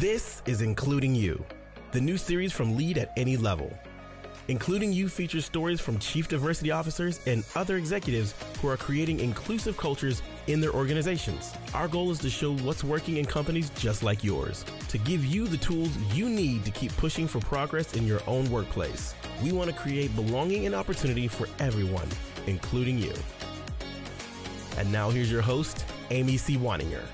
This is Including You, the new series from Lead at Any Level. Including You features stories from chief diversity officers and other executives who are creating inclusive cultures in their organizations. Our goal is to show what's working in companies just like yours, to give you the tools you need to keep pushing for progress in your own workplace. We want to create belonging and opportunity for everyone, including you. And now here's your host, Amy C. Waninger.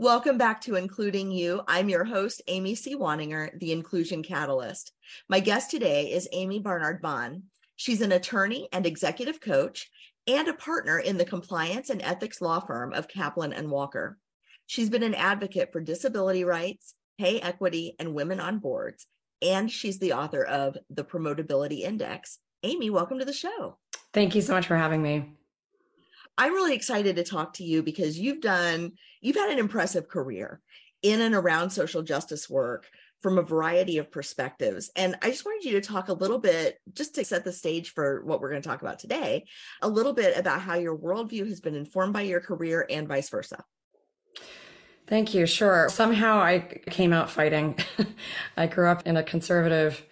Welcome back to Including You. I'm your host, Amy C. Waninger, the Inclusion Catalyst. My guest today is Amii Barnard-Bahn. She's an attorney and executive coach and a partner in the compliance and ethics law firm of Kaplan and Walker. She's been an advocate for disability rights, pay equity, and women on boards, and she's the author of The Promotability Index. Amy, welcome to the show. Thank you so much for having me. I'm really excited to talk to you because you've done, you've had an impressive career in and around social justice work from a variety of perspectives. And I just wanted you to talk a little bit, just to set the stage for what we're going to talk about today, a little bit about how your worldview has been informed by your career and vice versa. Thank you. Sure. Somehow I came out fighting. I grew up in a conservative,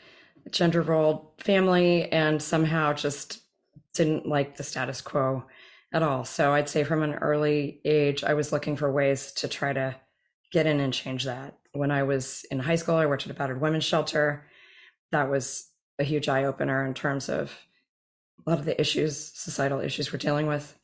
gender role family and somehow just didn't like the status quo at all. So I'd say from an early age, I was looking for ways to try to get in and change that. When I was in high school, I worked at a battered women's shelter. That was a huge eye opener in terms of a lot of the issues, societal issues we're dealing with.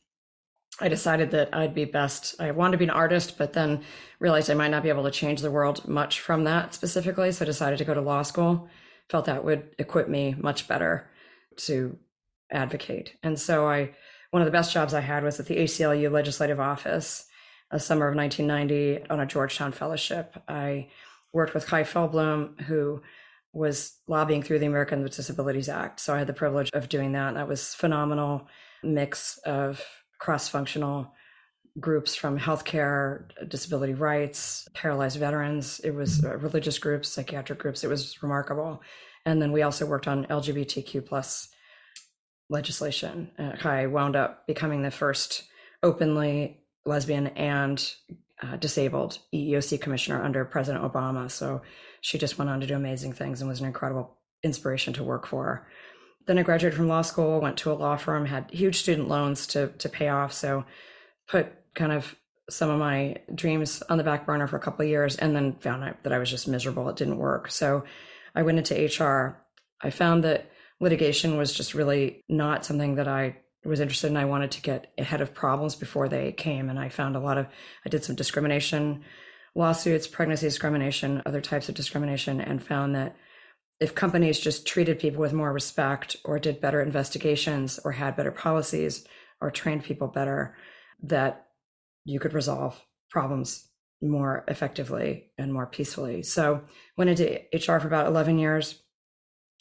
I decided that I'd be best. I wanted to be an artist, but then realized I might not be able to change the world much from that specifically. So I decided to go to law school. Felt that would equip me much better to advocate. And so I one of the best jobs I had was at the ACLU Legislative Office, a summer of 1990 on a Georgetown fellowship. I worked with Chai Feldblum, who was lobbying through the American with Disabilities Act. So I had the privilege of doing that. And that was phenomenal mix of cross-functional groups from healthcare, disability rights, paralyzed veterans. It was religious groups, psychiatric groups. It was remarkable. And then we also worked on LGBTQ plus legislation. Uh, I wound up becoming the first openly lesbian and uh, disabled EEOC commissioner under President Obama. So she just went on to do amazing things and was an incredible inspiration to work for. Then I graduated from law school, went to a law firm, had huge student loans to to pay off. So put kind of some of my dreams on the back burner for a couple of years and then found out that I was just miserable. It didn't work. So I went into HR. I found that litigation was just really not something that I was interested in. I wanted to get ahead of problems before they came. And I found a lot of, I did some discrimination lawsuits, pregnancy discrimination, other types of discrimination, and found that if companies just treated people with more respect or did better investigations or had better policies or trained people better, that you could resolve problems more effectively and more peacefully. So went into HR for about 11 years,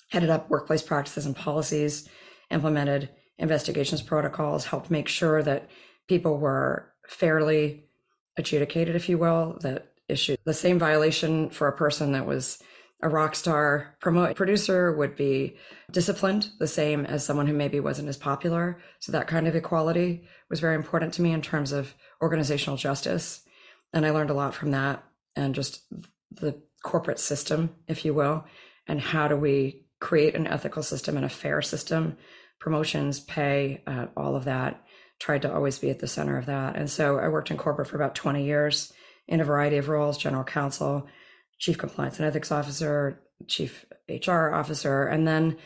headed up workplace practices and policies, implemented investigations protocols, helped make sure that people were fairly adjudicated, if you will, that issue the same violation for a person that was a rock star promote producer would be disciplined the same as someone who maybe wasn't as popular. So that kind of equality was very important to me in terms of organizational justice. And I learned a lot from that and just the corporate system, if you will, and how do we create an ethical system and a fair system, promotions, pay, uh, all of that. Tried to always be at the center of that. And so I worked in corporate for about 20 years in a variety of roles general counsel, chief compliance and ethics officer, chief HR officer, and then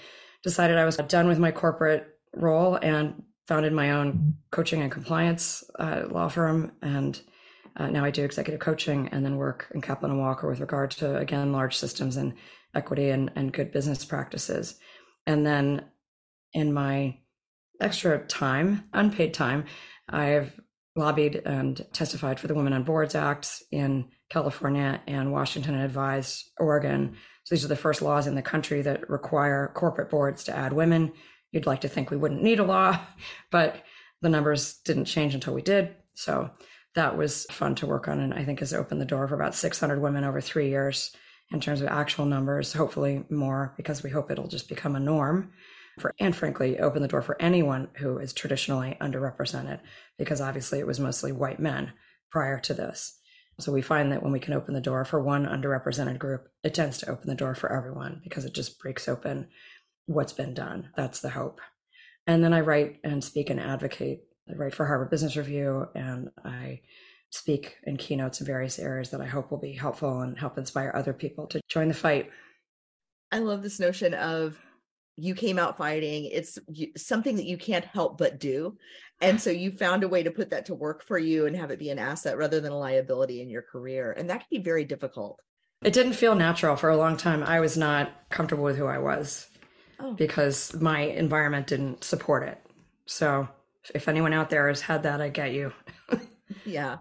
decided I was done with my corporate role and founded my own coaching and compliance uh, law firm. And uh, now I do executive coaching and then work in Kaplan and Walker with regard to, again, large systems and equity and, and good business practices. And then in my extra time, unpaid time, I've lobbied and testified for the Women on Boards Act in California and Washington and advised Oregon. So these are the first laws in the country that require corporate boards to add women. You'd like to think we wouldn't need a law, but the numbers didn't change until we did. So that was fun to work on and I think has opened the door for about 600 women over three years in terms of actual numbers, hopefully more, because we hope it'll just become a norm for, and frankly, open the door for anyone who is traditionally underrepresented, because obviously it was mostly white men prior to this. So we find that when we can open the door for one underrepresented group, it tends to open the door for everyone because it just breaks open what's been done. That's the hope. And then I write and speak and advocate. I write for Harvard Business Review and I speak in keynotes in various areas that I hope will be helpful and help inspire other people to join the fight. I love this notion of you came out fighting. It's something that you can't help but do. And so you found a way to put that to work for you and have it be an asset rather than a liability in your career. And that can be very difficult. It didn't feel natural for a long time. I was not comfortable with who I was oh. because my environment didn't support it. So if anyone out there has had that, I get you. yeah.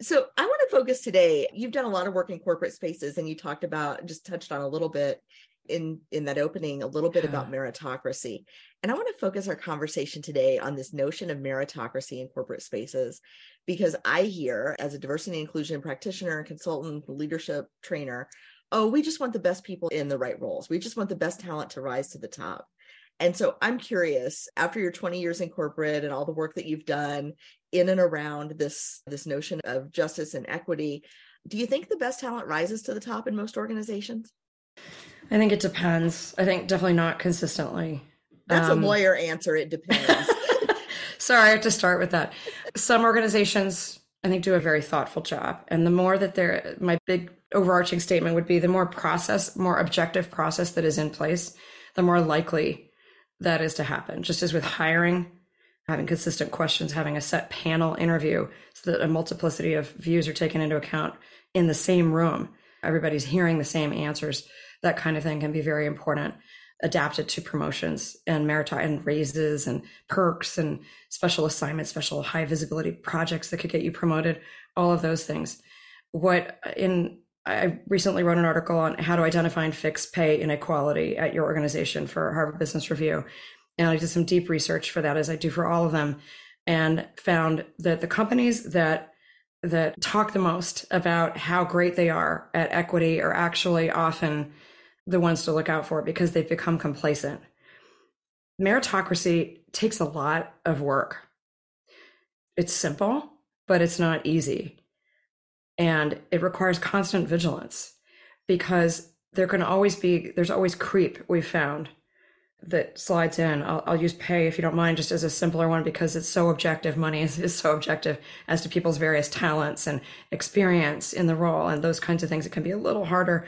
So I want to focus today. You've done a lot of work in corporate spaces and you talked about just touched on a little bit in in that opening a little bit yeah. about meritocracy. And I want to focus our conversation today on this notion of meritocracy in corporate spaces because I hear as a diversity and inclusion practitioner, and consultant, leadership trainer, oh, we just want the best people in the right roles. We just want the best talent to rise to the top. And so I'm curious, after your 20 years in corporate and all the work that you've done in and around this this notion of justice and equity, do you think the best talent rises to the top in most organizations? I think it depends. I think definitely not consistently. That's um, a lawyer answer. It depends. sorry, I have to start with that. Some organizations, I think, do a very thoughtful job. And the more that they're, my big overarching statement would be the more process, more objective process that is in place, the more likely that is to happen. Just as with hiring, having consistent questions, having a set panel interview so that a multiplicity of views are taken into account in the same room. Everybody's hearing the same answers. That kind of thing can be very important. Adapted to promotions and merit and raises and perks and special assignments, special high visibility projects that could get you promoted, all of those things. What in I recently wrote an article on how to identify and fix pay inequality at your organization for Harvard Business Review. And I did some deep research for that, as I do for all of them, and found that the companies that that talk the most about how great they are at equity are actually often the ones to look out for because they've become complacent. Meritocracy takes a lot of work. It's simple, but it's not easy. And it requires constant vigilance because there can always be, there's always creep we've found that slides in. I'll, I'll, use pay if you don't mind, just as a simpler one because it's so objective. Money is, is so objective as to people's various talents and experience in the role and those kinds of things. It can be a little harder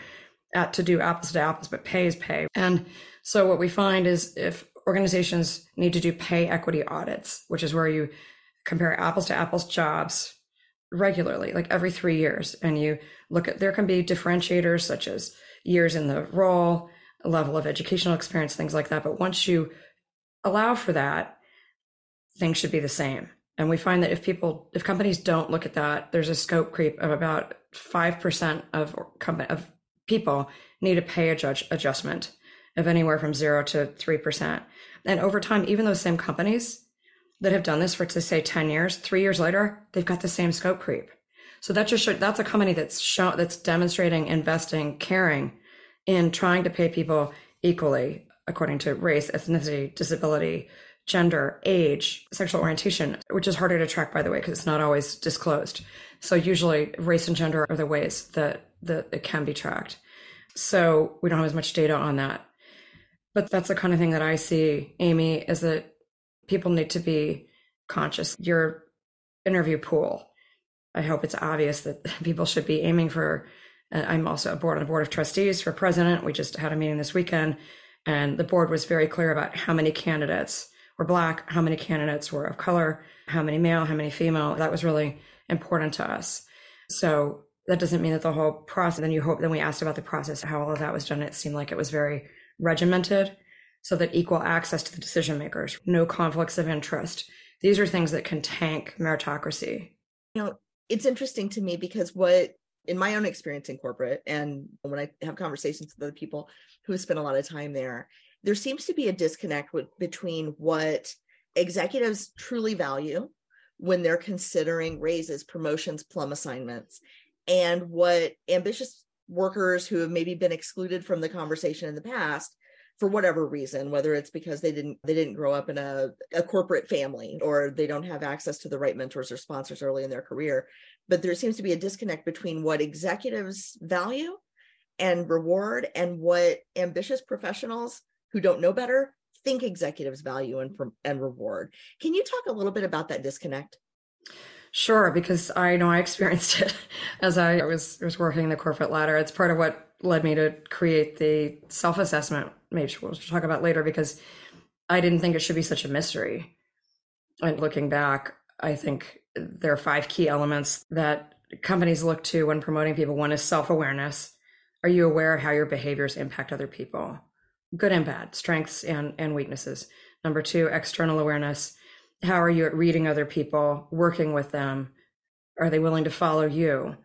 at, to do apples to apples, but pay is pay. And so what we find is if organizations need to do pay equity audits, which is where you compare apples to apples jobs regularly, like every three years. And you look at, there can be differentiators such as years in the role, level of educational experience, things like that. But once you allow for that, things should be the same. And we find that if people, if companies don't look at that, there's a scope creep of about 5% of company, of people need a pay a judge adjustment of anywhere from zero to 3%. And over time, even those same companies that have done this for to say 10 years, three years later, they've got the same scope creep. So that just that's a company that's show, that's demonstrating, investing, caring in trying to pay people equally according to race, ethnicity, disability, gender, age, sexual orientation, which is harder to track, by the way, because it's not always disclosed. So usually race and gender are the ways that, that it can be tracked. So we don't have as much data on that. But that's the kind of thing that I see, Amy, is that people need to be conscious. Your interview pool, I hope it's obvious that people should be aiming for. Uh, I'm also a board on the board of trustees for president. We just had a meeting this weekend, and the board was very clear about how many candidates were black, how many candidates were of color, how many male, how many female. That was really important to us. So that doesn't mean that the whole process. Then you hope. Then we asked about the process, how all of that was done. It seemed like it was very regimented so that equal access to the decision makers, no conflicts of interest. These are things that can tank meritocracy. You know, it's interesting to me because what in my own experience in corporate and when I have conversations with other people who have spent a lot of time there, there seems to be a disconnect with, between what executives truly value when they're considering raises, promotions, plum assignments, and what ambitious workers who have maybe been excluded from the conversation in the past for whatever reason whether it's because they didn't they didn't grow up in a, a corporate family or they don't have access to the right mentors or sponsors early in their career but there seems to be a disconnect between what executives value and reward and what ambitious professionals who don't know better think executives value and and reward can you talk a little bit about that disconnect Sure, because I know I experienced it as I was was working the corporate ladder. It's part of what led me to create the self assessment. Maybe we'll talk about later because I didn't think it should be such a mystery. And looking back, I think there are five key elements that companies look to when promoting people. One is self awareness. Are you aware of how your behaviors impact other people, good and bad, strengths and and weaknesses? Number two, external awareness how are you at reading other people, working with them? Are they willing to follow you?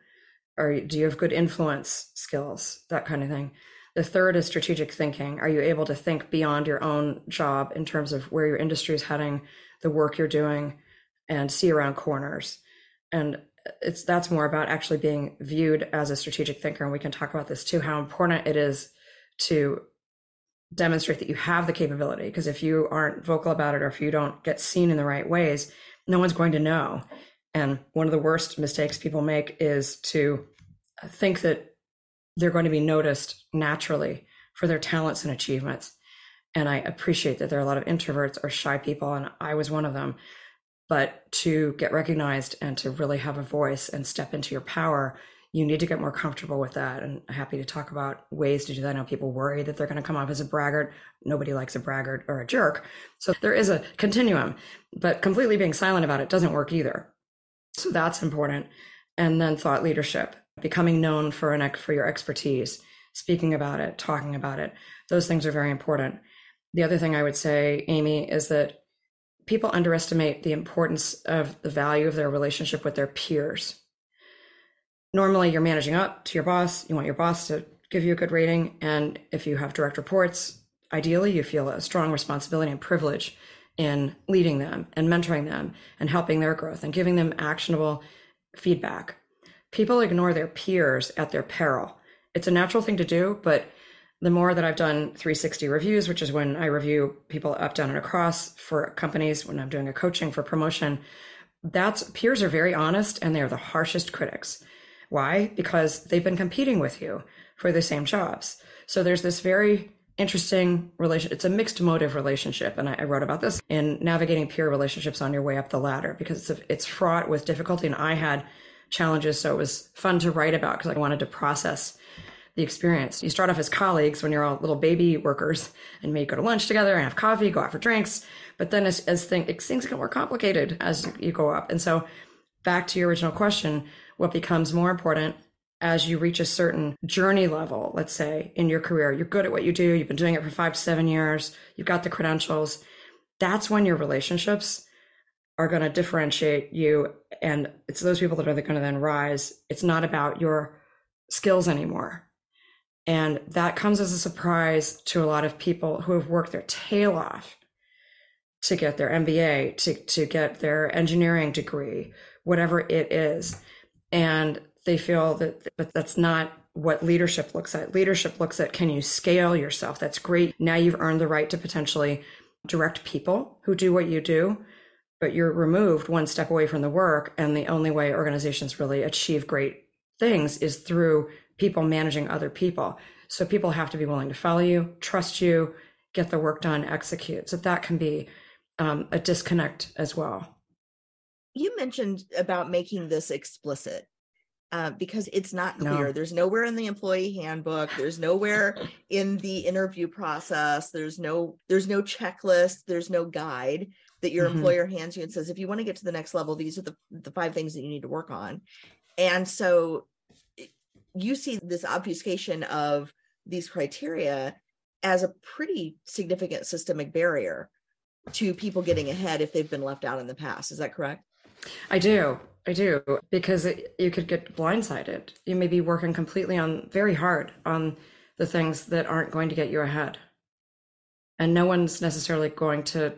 Or do you have good influence skills? That kind of thing. The third is strategic thinking. Are you able to think beyond your own job in terms of where your industry is heading, the work you're doing, and see around corners? And it's that's more about actually being viewed as a strategic thinker. And we can talk about this too, how important it is to demonstrate that you have the capability. Because if you aren't vocal about it or if you don't get seen in the right ways, no one's going to know. And one of the worst mistakes people make is to think that they're going to be noticed naturally for their talents and achievements. And I appreciate that there are a lot of introverts or shy people, and I was one of them. But to get recognized and to really have a voice and step into your power, you need to get more comfortable with that. And happy to talk about ways to do that. I know people worry that they're going to come off as a braggart. Nobody likes a braggart or a jerk. So there is a continuum, but completely being silent about it doesn't work either. So that's important. And then thought leadership, becoming known for an for your expertise, speaking about it, talking about it. Those things are very important. The other thing I would say, Amy, is that people underestimate the importance of the value of their relationship with their peers normally you're managing up to your boss. You want your boss to give you a good rating. And if you have direct reports, ideally you feel a strong responsibility and privilege in leading them and mentoring them and helping their growth and giving them actionable feedback. People ignore their peers at their peril. It's a natural thing to do, but the more that I've done 360 reviews, which is when I review people up, down, and across for companies, when I'm doing a coaching for promotion, that's peers are very honest and they're the harshest critics. Why? Because they've been competing with you for the same jobs. So there's this very interesting relation. It's a mixed motive relationship. And I, I, wrote about this in navigating peer relationships on your way up the ladder because it's, it's fraught with difficulty. And I had challenges. So it was fun to write about because I wanted to process the experience. You start off as colleagues when you're all little baby workers and maybe go to lunch together and have coffee, go out for drinks. But then as, as thing, things get more complicated as you go up. And so back to your original question, what becomes more important as you reach a certain journey level, let's say in your career, you're good at what you do, you've been doing it for five to seven years, you've got the credentials. That's when your relationships are going to differentiate you. And it's those people that are going to then rise. It's not about your skills anymore. And that comes as a surprise to a lot of people who have worked their tail off to get their MBA, to, to get their engineering degree, whatever it is and they feel that but that's not what leadership looks at. Leadership looks at can you scale yourself? That's great. Now you've earned the right to potentially direct people who do what you do but you're removed one step away from the work and the only way organizations really achieve great things is through people managing other people. So people have to be willing to follow you trust you get the work done execute. So that can be um, a disconnect as well. You mentioned about making this explicit uh, because it's not clear. No. There's nowhere in the employee handbook. There's nowhere in the interview process. There's no there's no checklist. There's no guide that your mm-hmm. employer hands you and says, if you want to get to the next level, these are the the five things that you need to work on. And so you see this obfuscation of these criteria as a pretty significant systemic barrier to people getting ahead if they've been left out in the past. Is that correct? I do. I do because it, you could get blindsided. You may be working completely on very hard on the things that aren't going to get you ahead. And no one's necessarily going to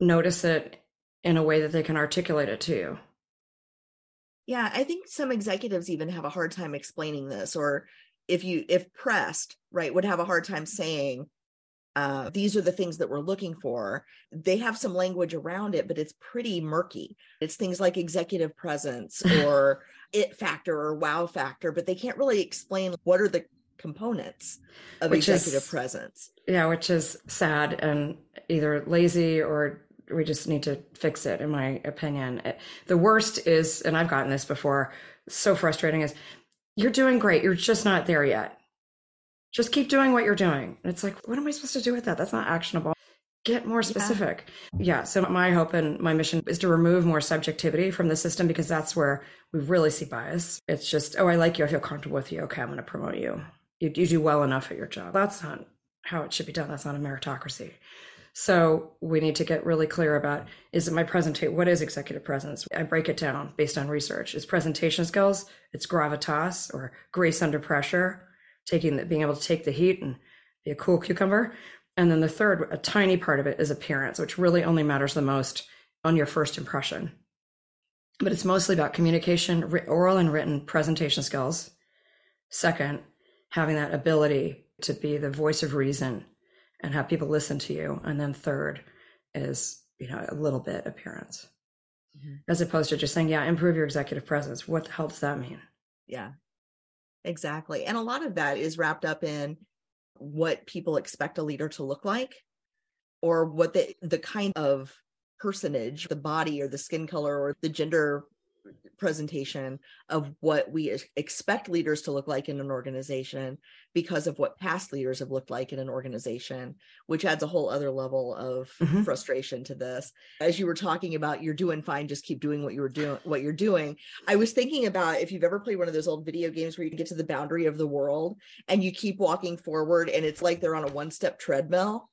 notice it in a way that they can articulate it to you. Yeah, I think some executives even have a hard time explaining this or if you if pressed, right, would have a hard time saying uh, these are the things that we're looking for. They have some language around it, but it's pretty murky. It's things like executive presence or it factor or wow factor, but they can't really explain what are the components of which executive is, presence. Yeah, which is sad and either lazy or we just need to fix it, in my opinion. The worst is, and I've gotten this before, so frustrating is you're doing great. You're just not there yet just keep doing what you're doing. And it's like, what am I supposed to do with that? That's not actionable. Get more specific. Yeah. yeah. So my hope and my mission is to remove more subjectivity from the system because that's where we really see bias. It's just, oh, I like you. I feel comfortable with you. Okay, I'm going to promote you. You, you do well enough at your job. That's not how it should be done. That's not a meritocracy. So we need to get really clear about is it my presentation? What is executive presence? I break it down based on research. It's presentation skills, it's gravitas or grace under pressure, taking the, being able to take the heat and be a cool cucumber. And then the third, a tiny part of it is appearance, which really only matters the most on your first impression. But it's mostly about communication, oral and written presentation skills. Second, having that ability to be the voice of reason and have people listen to you. And then third is, you know, a little bit appearance. Mm-hmm. As opposed to just saying, yeah, improve your executive presence. What the hell does that mean? Yeah. Exactly. And a lot of that is wrapped up in what people expect a leader to look like or what the the kind of personage, the body or the skin color or the gender presentation of what we expect leaders to look like in an organization because of what past leaders have looked like in an organization which adds a whole other level of mm-hmm. frustration to this. As you were talking about you're doing fine just keep doing what you were doing what you're doing. I was thinking about if you've ever played one of those old video games where you get to the boundary of the world and you keep walking forward and it's like they're on a one step treadmill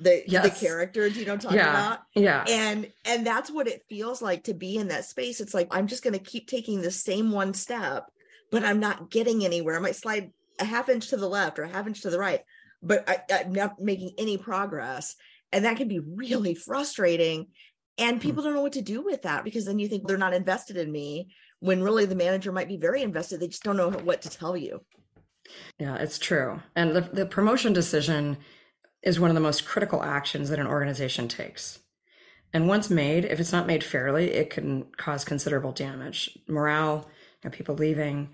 the yes. the character do you know what i'm talking yeah. about? Yeah. And and that's what it feels like to be in that space. It's like i'm just going to keep taking the same one step but i'm not getting anywhere. I might slide a half inch to the left or a half inch to the right but I, i'm not making any progress. And that can be really frustrating. And hmm. people don't know what to do with that because then you think they're not invested in me when really the manager might be very invested. They just don't know what to tell you. Yeah it's true. And the, the promotion decision is one of the most critical actions that an organization takes. And once made, if it's not made fairly, it can cause considerable damage. Morale, you know, people leaving,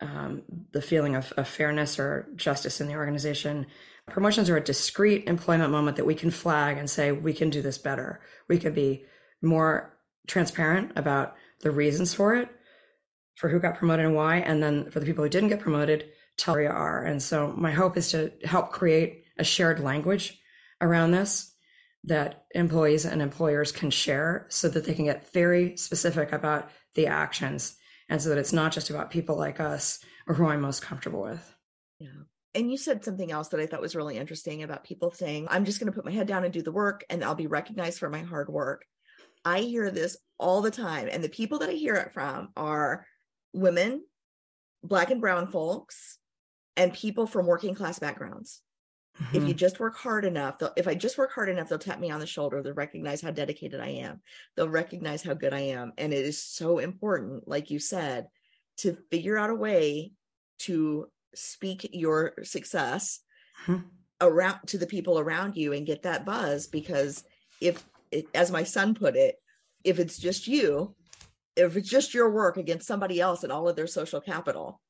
um, the feeling of, of fairness or justice in the organization. Promotions are a discrete employment moment that we can flag and say, we can do this better. We can be more transparent about the reasons for it, for who got promoted and why. And then for the people who didn't get promoted, tell where you are. And so my hope is to help create a shared language around this that employees and employers can share so that they can get very specific about the actions and so that it's not just about people like us or who I'm most comfortable with. Yeah. And you said something else that I thought was really interesting about people saying, I'm just going to put my head down and do the work and I'll be recognized for my hard work. I hear this all the time. And the people that I hear it from are women, Black and Brown folks, and people from working class backgrounds. Mm-hmm. If you mm-hmm. just work hard enough, if I just work hard enough, they'll tap me on the shoulder. They'll recognize how dedicated I am. They'll recognize how good I am. And it is so important, like you said, to figure out a way to speak your success mm-hmm. around to the people around you and get that buzz. Because if, it, as my son put it, if it's just you, if it's just your work against somebody else and all of their social capital,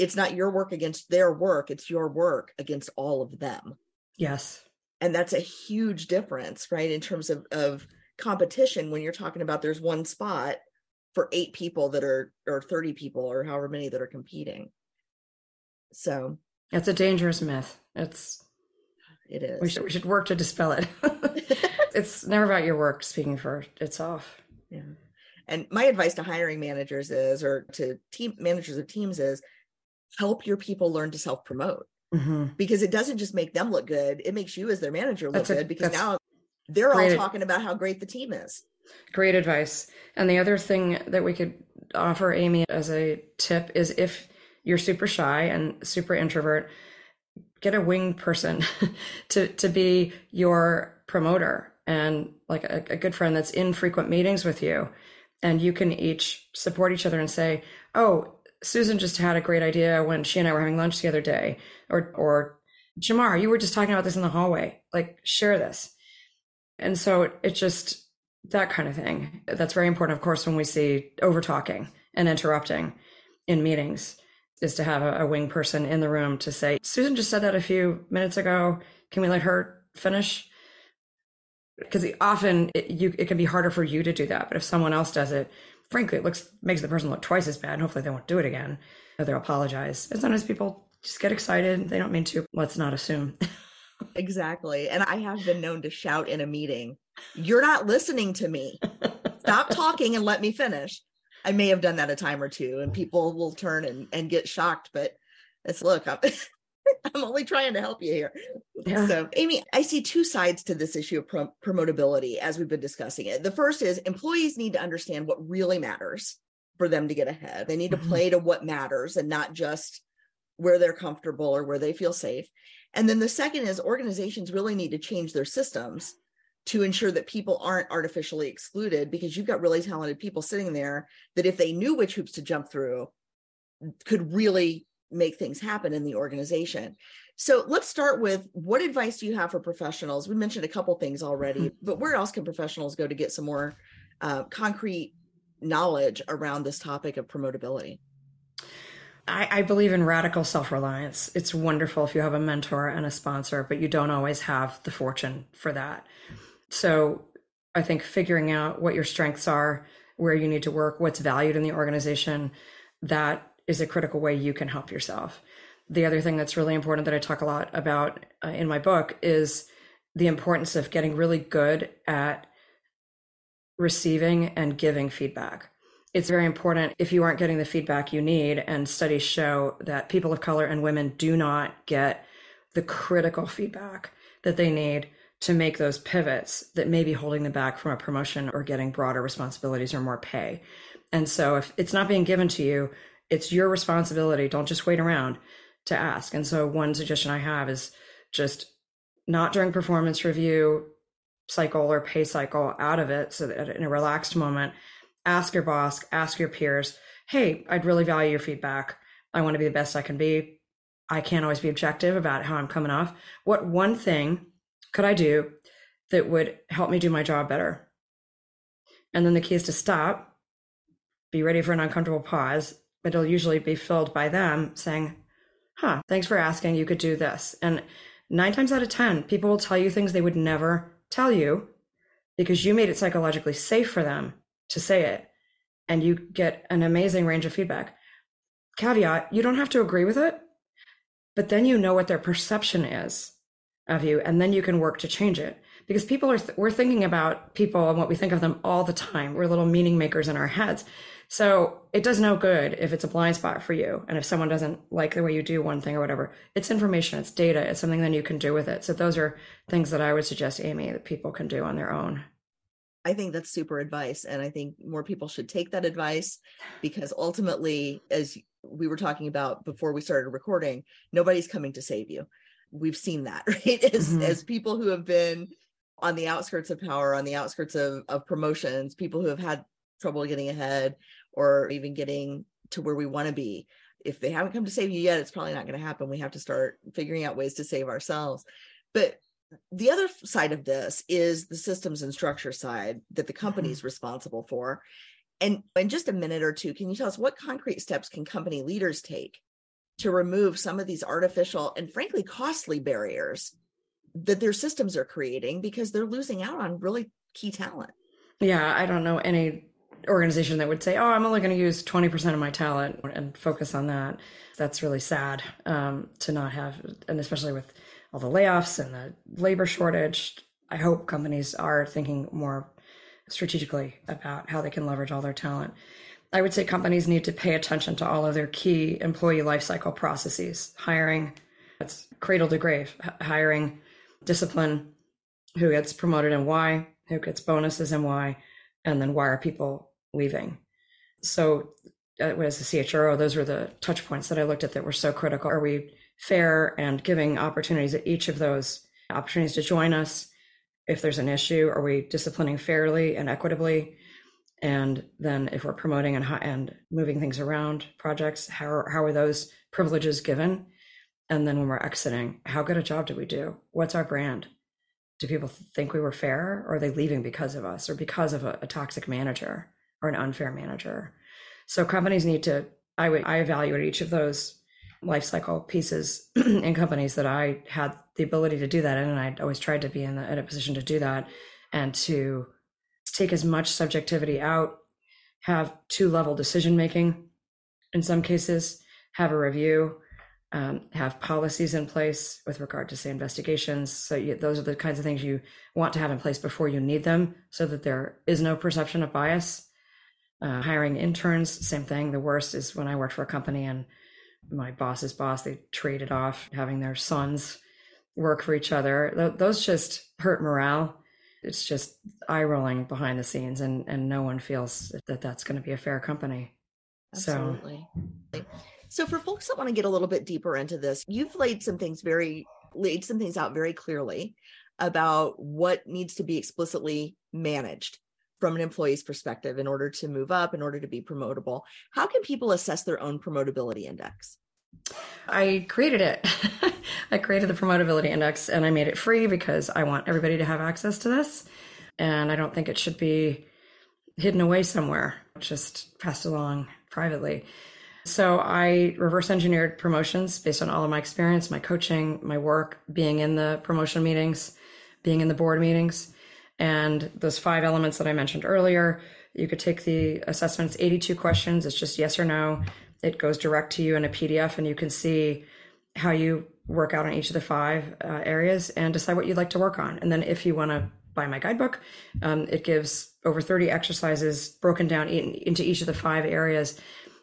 it's not your work against their work it's your work against all of them. Yes. And that's a huge difference right in terms of of competition when you're talking about there's one spot for eight people that are or 30 people or however many that are competing. So. It's a dangerous myth. It's it is. we should, we should work to dispel it. It's never about your work speaking for itself. Yeah. And my advice to hiring managers is or to team managers of teams is help your people learn to self promote mm-hmm. because it doesn't just make them look good it makes you as their manager look that's good a, because now they're all talking about how great the team is. Great advice. And the other thing that we could offer amy as a tip is if you're super shy and super introvert get a winged person to to be your promoter and like a, a good friend that's in frequent meetings with you. And you can each support each other and say oh Susan just had a great idea when she and I were having lunch the other day, or or Jamar, you were just talking about this in the hallway. Like, share this. And so it's just that kind of thing. That's very important, of course, when we see over talking and interrupting in meetings, is to have a, a wing person in the room to say, Susan just said that a few minutes ago. Can we let her finish? Because often it, you, it can be harder for you to do that. But if someone else does it, frankly, it looks makes the person look twice as bad. And hopefully they won't do it again. Or they'll apologize. And sometimes people just get excited. They don't mean to. Let's not assume. exactly. And I have been known to shout in a meeting, You're not listening to me. Stop talking and let me finish. I may have done that a time or two, and people will turn and, and get shocked. But it's look, I'm, I'm only trying to help you here. Yeah. So, Amy, I see two sides to this issue of prom- promotability as we've been discussing it. The first is employees need to understand what really matters for them to get ahead. They need to mm-hmm. play to what matters and not just where they're comfortable or where they feel safe. And then the second is organizations really need to change their systems to ensure that people aren't artificially excluded because you've got really talented people sitting there that if they knew which hoops to jump through could really make things happen in the organization. So let's start with what advice do you have for professionals? We mentioned a couple things already, mm-hmm. but where else can professionals go to get some more uh, concrete knowledge around this topic of promotability? I, I believe in radical self reliance. It's wonderful if you have a mentor and a sponsor, but you don't always have the fortune for that. So I think figuring out what your strengths are, where you need to work, what's valued in the organization, that is a critical way you can help yourself. The other thing that's really important that I talk a lot about uh, in my book is the importance of getting really good at receiving and giving feedback. It's very important if you aren't getting the feedback you need, and studies show that people of color and women do not get the critical feedback that they need to make those pivots that may be holding them back from a promotion or getting broader responsibilities or more pay. And so if it's not being given to you, it's your responsibility. Don't just wait around to ask. And so one suggestion I have is just not during performance review cycle or pay cycle out of it. So that in a relaxed moment, ask your boss, ask your peers, Hey, I'd really value your feedback. I want to be the best I can be. I can't always be objective about how I'm coming off. What one thing could I do that would help me do my job better? And then the key is to stop, be ready for an uncomfortable pause, it'll usually be filled by them saying, Huh, thanks for asking. You could do this. And nine times out of 10, people will tell you things they would never tell you because you made it psychologically safe for them to say it. And you get an amazing range of feedback. Caveat, you don't have to agree with it, but then you know what their perception is of you and then you can work to change it because people are th- we're thinking about people and what we think of them all the time we're little meaning makers in our heads so it does no good if it's a blind spot for you and if someone doesn't like the way you do one thing or whatever it's information it's data it's something that you can do with it so those are things that i would suggest amy that people can do on their own I think that's super advice. And I think more people should take that advice because ultimately, as we were talking about before we started recording, nobody's coming to save you we've seen that right as mm-hmm. as people who have been on the outskirts of power on the outskirts of, of promotions people who have had trouble getting ahead or even getting to where we want to be if they haven't come to save you yet it's probably not going to happen we have to start figuring out ways to save ourselves but the other side of this is the systems and structure side that the company is mm-hmm. responsible for and in just a minute or two can you tell us what concrete steps can company leaders take to remove some of these artificial and frankly costly barriers that their systems are creating because they're losing out on really key talent. Yeah, I don't know any organization that would say, "Oh, I'm only going to use 20% of my talent and focus on that." That's really sad um, to not have, and especially with all the layoffs and the labor shortage. I hope companies are thinking more strategically about how they can leverage all their talent. I would say companies need to pay attention to all of their key employee lifecycle processes, hiring, it's cradle to grave, hiring, discipline, who gets promoted and why, who gets bonuses and why, and then why are people leaving. So, uh, as the CHRO, those were the touch points that I looked at that were so critical. Are we fair and giving opportunities at each of those opportunities to join us? If there's an issue, are we disciplining fairly and equitably? And then if we're promoting and, and moving things around projects, how, how are those privileges given? And then when we're exiting, how good a job did we do? What's our brand? Do people think we were fair or are they leaving because of us or because of a, a toxic manager or an unfair manager? So companies need to, I would, I evaluate each of those life cycle pieces in companies that I had the ability to do that in. And I always tried to be in, the, in a position to do that and to take as much subjectivity out, have two level decision making in some cases, have a review, um, have policies in place with regard to say investigations. So you, those are the kinds of things you want to have in place before you need them, so that there is no perception of bias. Uh, hiring interns, same thing. The worst is when I worked for a company and my boss's boss they traded off having their sons work for each other. Th- those just hurt morale. It's just eye rolling behind the scenes, and and no one feels that that's going to be a fair company. Absolutely. So. So for folks that want to get a little bit deeper into this, you've laid some things very laid some things out very clearly about what needs to be explicitly managed from an employee's perspective in order to move up, in order to be promotable. How can people assess their own promotability index? I created it. I created the promotability index and I made it free because I want everybody to have access to this. And I don't think it should be hidden away somewhere, just passed along privately. So I reverse engineered promotions based on all of my experience, my coaching, my work, being in the promotion meetings, being in the board meetings, and those five elements that I mentioned earlier. You could take the assessments, 82 questions. It's just yes or no. It goes direct to you in a PDF, and you can see how you work out on each of the five uh, areas and decide what you'd like to work on. And then if you want to buy my guidebook, um, it gives over 30 exercises broken down in, into each of the five areas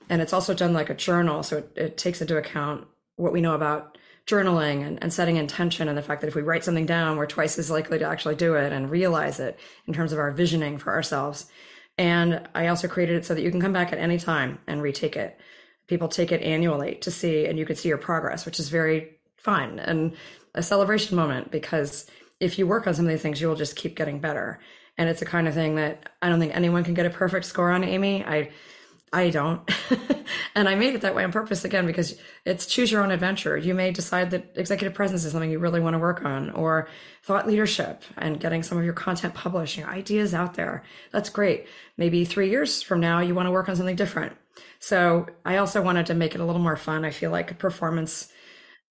and it's also done like a journal. So it, it takes into account what we know about journaling and, and setting intention and the fact that if we write something down, we're twice as likely to actually do it and realize it in terms of our visioning for ourselves. And I also created it so that you can come back at any time and retake it. People take it annually to see, and you can see your progress, which is very fun and a celebration moment because if you work on some of these things, you will just keep getting better. And it's a kind of thing that I don't think anyone can get a perfect score on, Amy. I I don't. and I made it that way on purpose again because it's choose your own adventure. You may decide that executive presence is something you really want to work on or thought leadership and getting some of your content published, your ideas out there. That's great. Maybe three years from now, you want to work on something different. So I also wanted to make it a little more fun. I feel like performance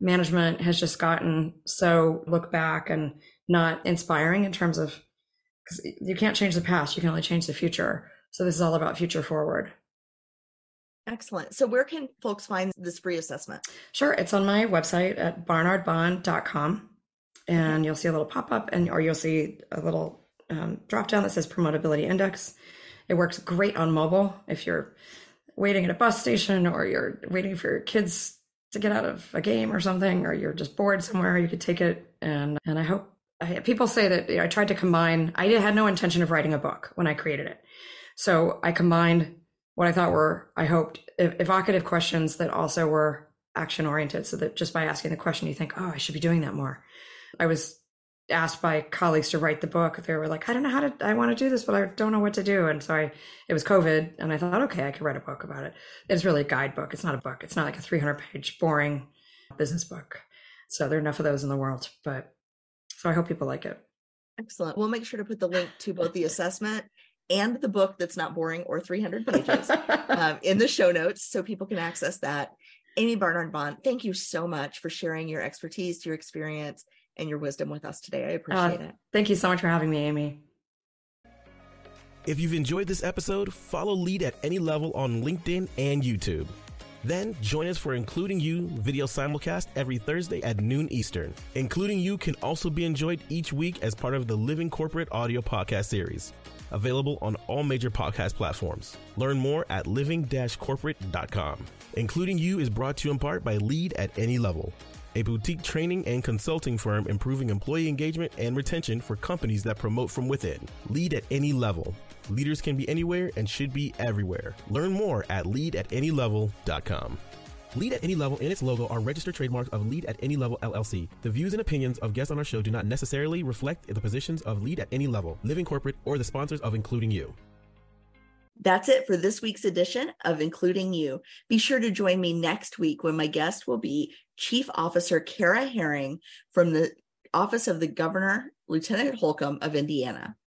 management has just gotten so look back and not inspiring in terms of because you can't change the past, you can only change the future. So this is all about future forward. Excellent. So where can folks find this free assessment? Sure. It's on my website at barnardbahn.com and you'll see a little pop-up and or you'll see a little um, drop down that says promotability index. It works great on mobile if you're waiting at a bus station or you're waiting for your kids to get out of a game or something or you're just bored somewhere you could take it and and I hope I, people say that you know, I tried to combine I had no intention of writing a book when I created it. So I combined what I thought were, I hoped, evocative questions that also were action oriented. So that just by asking the question, you think, oh, I should be doing that more. I was asked by colleagues to write the book. They were like, I don't know how to, I want to do this, but I don't know what to do. And so I, it was COVID and I thought, okay, I could write a book about it. It's really a guidebook. It's not a book. It's not like a 300 page boring business book. So there are enough of those in the world, but so I hope people like it. Excellent. We'll make sure to put the link to both the assessment and the book that's not boring or 300 pages um, in the show notes so people can access that. Amii Barnard-Bahn, thank you so much for sharing your expertise, your experience, and your wisdom with us today. I uh, appreciate uh, it. Thank you so much for having me, Amy. If you've enjoyed this episode, follow Lead at any level on LinkedIn and YouTube. Then join us for Including You video simulcast every Thursday at noon Eastern. Including You can also be enjoyed each week as part of the Living Corporate audio podcast series available on all major podcast platforms. Learn more at living-corporate.com. Including You is brought to you in part by Lead at Any Level, a boutique training and consulting firm improving employee engagement and retention for companies that promote from within. Lead at any level. Leaders can be anywhere and should be everywhere. Learn more at leadatanylevel.com. Lead at Any Level and its logo are registered trademarks of Lead at Any Level LLC. The views and opinions of guests on our show do not necessarily reflect the positions of Lead at Any Level, Living Corporate, or the sponsors of Including You. That's it for this week's edition of Including You. Be sure to join me next week when my guest will be Chief Officer Kara Herring from the Office of the Governor, Lieutenant Holcomb of Indiana.